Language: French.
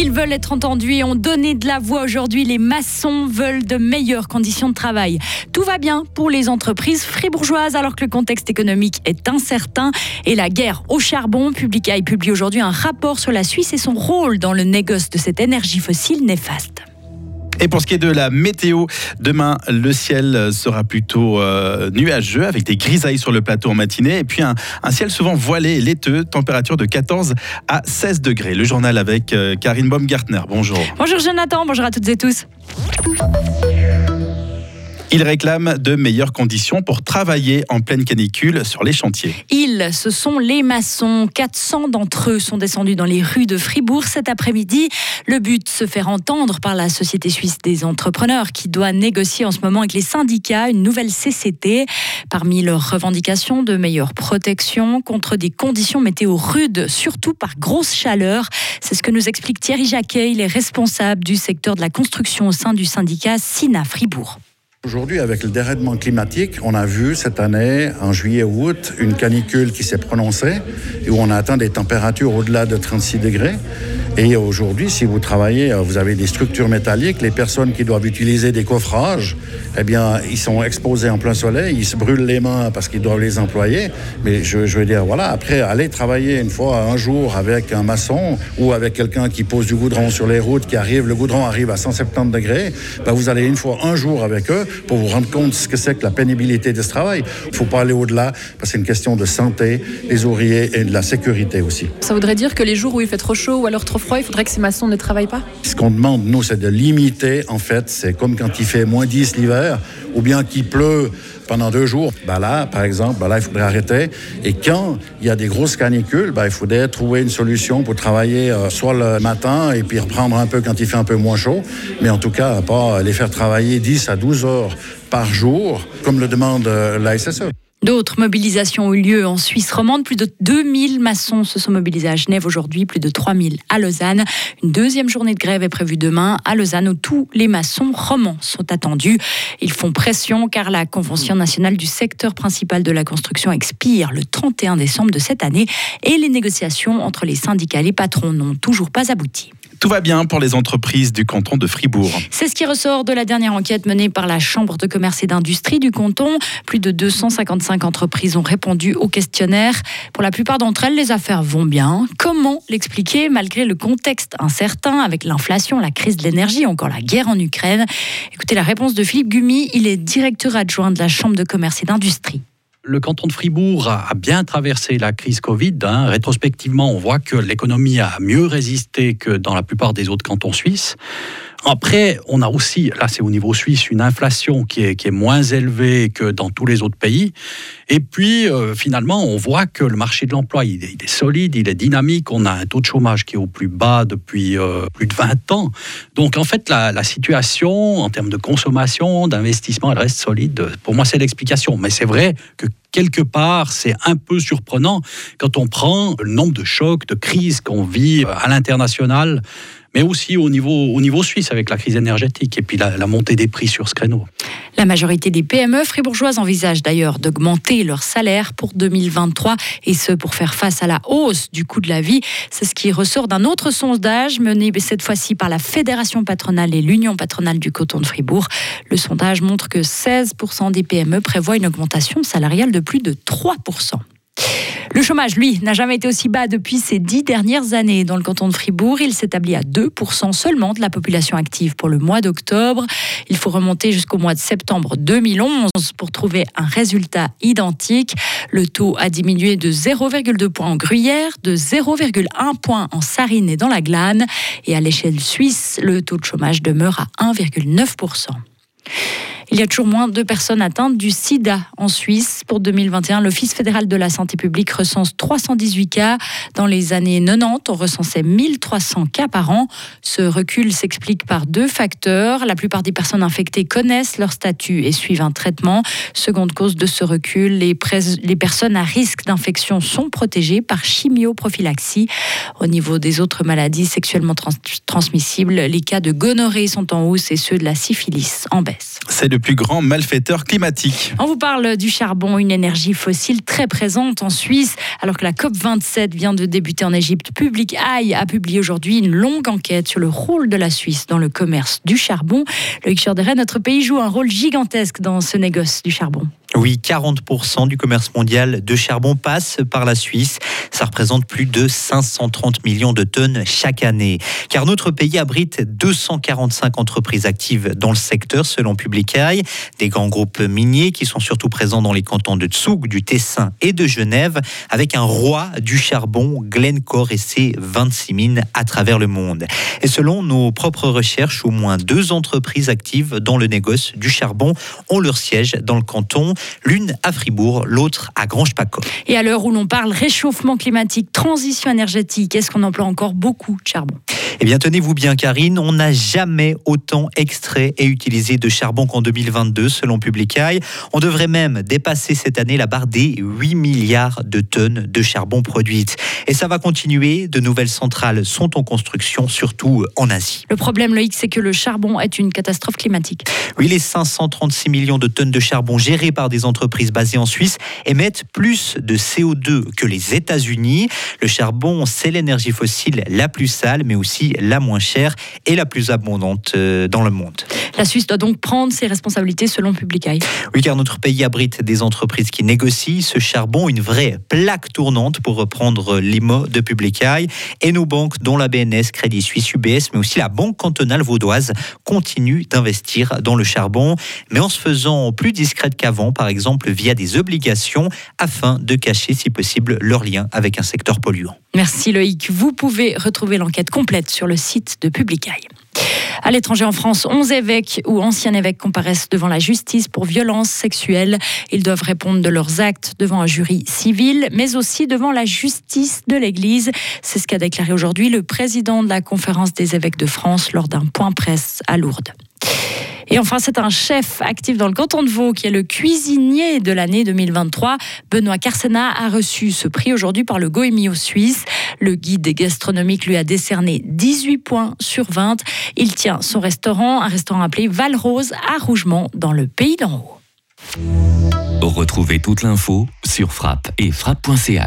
Ils veulent être entendus et ont donné de la voix aujourd'hui. Les maçons veulent de meilleures conditions de travail. Tout va bien pour les entreprises fribourgeoises alors que le contexte économique est incertain et la guerre au charbon. Publicaille publie aujourd'hui un rapport sur la Suisse et son rôle dans le négoce de cette énergie fossile néfaste. Et pour ce qui est de la météo, demain, le ciel sera plutôt euh, nuageux avec des grisailles sur le plateau en matinée et puis un, ciel souvent voilé et laiteux, température de 14 à 16 degrés. Le journal avec euh, Karine Baumgartner. Bonjour. Bonjour Jonathan, bonjour à toutes et tous. Ils réclament de meilleures conditions pour travailler en pleine canicule sur les chantiers. Ils, ce sont les maçons. 400 d'entre eux sont descendus dans les rues de Fribourg cet après-midi. Le but, se faire entendre par la Société suisse des entrepreneurs qui doit négocier en ce moment avec les syndicats une nouvelle CCT. Parmi leurs revendications de meilleure protection contre des conditions météo rudes, surtout par grosse chaleur. C'est ce que nous explique Thierry Jacquet, il est responsable du secteur de la construction au sein du syndicat SINA Fribourg. Aujourd'hui, avec le dérèglement climatique, on a vu cette année, en juillet-août, une canicule qui s'est prononcée et où on a atteint des températures au-delà de 36 degrés. Et aujourd'hui, si vous travaillez, euh, vous avez des structures métalliques, les personnes qui doivent utiliser des coffrages, eh bien, ils sont exposés en plein soleil, ils se brûlent les mains parce qu'ils doivent les employer. Mais je, veux dire, voilà, après, aller travailler une fois, un jour avec un maçon ou avec quelqu'un qui pose du goudron sur les routes, qui arrive, le goudron arrive à 170 degrés, ben vous allez une fois, un jour avec eux pour vous rendre compte ce que c'est que la pénibilité de ce travail. Il ne faut pas aller au-delà parce que c'est une question de santé des ouvriers et de la sécurité aussi. Ça voudrait dire que les jours où il fait trop chaud ou alors trop froid, il faudrait que ces maçons ne travaillent pas? Ce qu'on demande, nous, c'est de limiter, en fait, c'est comme quand il fait moins 10 l'hiver ou bien qu'il pleut pendant deux jours. Ben là, par exemple, ben là, il faudrait arrêter. Et quand il y a des grosses canicules, ben, il faudrait trouver une solution pour travailler euh, soit le matin et puis reprendre un peu quand il fait un peu moins chaud, mais en tout cas, pas les faire travailler 10 à 12 heures par jour, comme le demande euh, la SSE. D'autres mobilisations ont eu lieu en Suisse romande. Plus de 2000 maçons se sont mobilisés à Genève aujourd'hui, plus de 3000 à Lausanne. Une deuxième journée de grève est prévue demain à Lausanne où tous les maçons romans sont attendus. Ils font pression car la Convention nationale du secteur principal de la construction expire le 31 décembre de cette année et les négociations entre les syndicats et les patrons n'ont toujours pas abouti. Tout va bien pour les entreprises du canton de Fribourg. C'est ce qui ressort de la dernière enquête menée par la Chambre de commerce et d'industrie du canton. Plus de 255 entreprises ont répondu au questionnaire. Pour la plupart d'entre elles, les affaires vont bien. Comment l'expliquer malgré le contexte incertain avec l'inflation, la crise de l'énergie, encore la guerre en Ukraine? Écoutez la réponse de Philippe Gumi, il est directeur adjoint de la Chambre de commerce et d'industrie le canton de Fribourg a, bien traversé la crise Covid. Hein. Rétrospectivement, on voit que l'économie a mieux résisté que dans la plupart des autres cantons suisses. Après, on a aussi, là c'est au niveau suisse, une inflation qui est, qui est moins élevée que dans tous les autres pays. Et puis, euh, finalement, on voit que le marché de l'emploi, il, est solide, il est dynamique. On a un taux de chômage qui est au plus bas depuis euh, plus de 20 ans. Donc, en fait, la, la situation en termes de consommation, d'investissement, elle reste solide. Pour moi, c'est l'explication. Mais c'est vrai que quelque part, c'est un peu surprenant quand on prend le nombre de chocs, de crises qu'on vit à l'international mais aussi au niveau, au niveau suisse avec la crise énergétique et puis la, montée des prix sur ce créneau. La majorité des PME fribourgeoises envisagent d'ailleurs d'augmenter leur salaire pour 2023 et ce pour faire face à la hausse du coût de la vie. C'est ce qui ressort d'un autre sondage mené cette fois-ci par la Fédération patronale et l'Union patronale du coton de Fribourg. Le sondage montre que 16% des PME prévoient une augmentation salariale de plus de 3%. Le chômage, lui, n'a jamais été aussi bas depuis ces dix dernières années. Dans le canton de Fribourg, il s'établit à 2% seulement de la population active pour le mois d'octobre. Il faut remonter jusqu'au mois de septembre 2011 pour trouver un résultat identique. Le taux a diminué de 0,2 points en Gruyère, de 0,1 point en Sarine et dans la Glane. Et à l'échelle suisse, le taux de chômage demeure à 1,9%. Il y a toujours moins de personnes atteintes du sida en Suisse. Pour 2021, l'Office fédéral de la santé publique recense 318 cas. Dans les années 90, on recensait 1300 cas par an. Ce recul s'explique par deux facteurs. La plupart des personnes infectées connaissent leur statut et suivent un traitement. Seconde cause de ce recul, les, personnes à risque d'infection sont protégées par chimioprophylaxie. Au niveau des autres maladies sexuellement transmissibles, les cas de gonorrhée sont en hausse et ceux de la syphilis en baisse. Le plus grand malfaiteur climatique. On vous parle du charbon, une énergie fossile très présente en Suisse, alors que la COP27 vient de débuter en Égypte. Public Eye a publié aujourd'hui une longue enquête sur le rôle de la Suisse dans le commerce du charbon. Loïc Chorderet, notre pays joue un rôle gigantesque dans ce négoce du charbon. Oui, 40% du commerce mondial de charbon passe par la Suisse. Ça représente plus de 530 millions de tonnes chaque année. Car notre pays abrite 245 entreprises actives dans le secteur, selon Publicaille. Des grands groupes miniers qui sont surtout présents dans les cantons de Tsug, du Tessin et de Genève, avec un roi du charbon, Glencore et ses 26 mines à travers le monde. Et selon nos propres recherches, au moins deux entreprises actives dans le négoce du charbon ont leur siège dans le canton l'une à Fribourg, l'autre à Grange-Paco. Et à l'heure où l'on parle réchauffement climatique, transition énergétique, est-ce qu'on emploie encore beaucoup de charbon? Eh bien, tenez-vous bien, Karine, on n'a jamais autant extrait et utilisé de charbon qu'en 2022, selon Publicaille. On devrait même dépasser cette année la barre des 8 milliards de tonnes de charbon produites. Et ça va continuer. De nouvelles centrales sont en construction, surtout en Asie. Le problème, Loïc, c'est que le charbon est une catastrophe climatique. Oui, les 536 millions de tonnes de charbon gérées par des entreprises basées en Suisse émettent plus de CO2 que les États-Unis. Le charbon, c'est l'énergie fossile la plus sale, mais aussi la moins chère et la plus abondante euh, dans le monde. La Suisse doit donc prendre ses responsabilités selon Publicaille. Oui, car notre pays abrite des entreprises qui négocient ce charbon, une vraie plaque tournante pour reprendre les mots de Publicaille. Et nos banques, dont la BNS, Crédit Suisse, UBS, mais aussi la Banque cantonale vaudoise, continuent d'investir dans le charbon, mais en se faisant plus discrète qu'avant, par exemple via des obligations, afin de cacher, si possible, leur lien avec un secteur polluant. Merci Loïc. Vous pouvez retrouver l'enquête complète sur le site de Publicaille. À l'étranger en France, 11 évêques ou anciens évêques comparaissent devant la justice pour violences sexuelles. Ils doivent répondre de leurs actes devant un jury civil, mais aussi devant la justice de l'Église. C'est ce qu'a déclaré aujourd'hui le président de la conférence des évêques de France lors d'un point presse à Lourdes. Et enfin, c'est un chef actif dans le canton de Vaud qui est le cuisinier de l'année 2023. Benoît Carsena a reçu ce prix aujourd'hui par le Goemio Suisse. Le guide gastronomique lui a décerné 18 points sur 20. Il tient son restaurant, un restaurant appelé Valrose à Rougemont dans le pays d'en haut. Retrouvez toute l'info sur frappe et frappe.ch.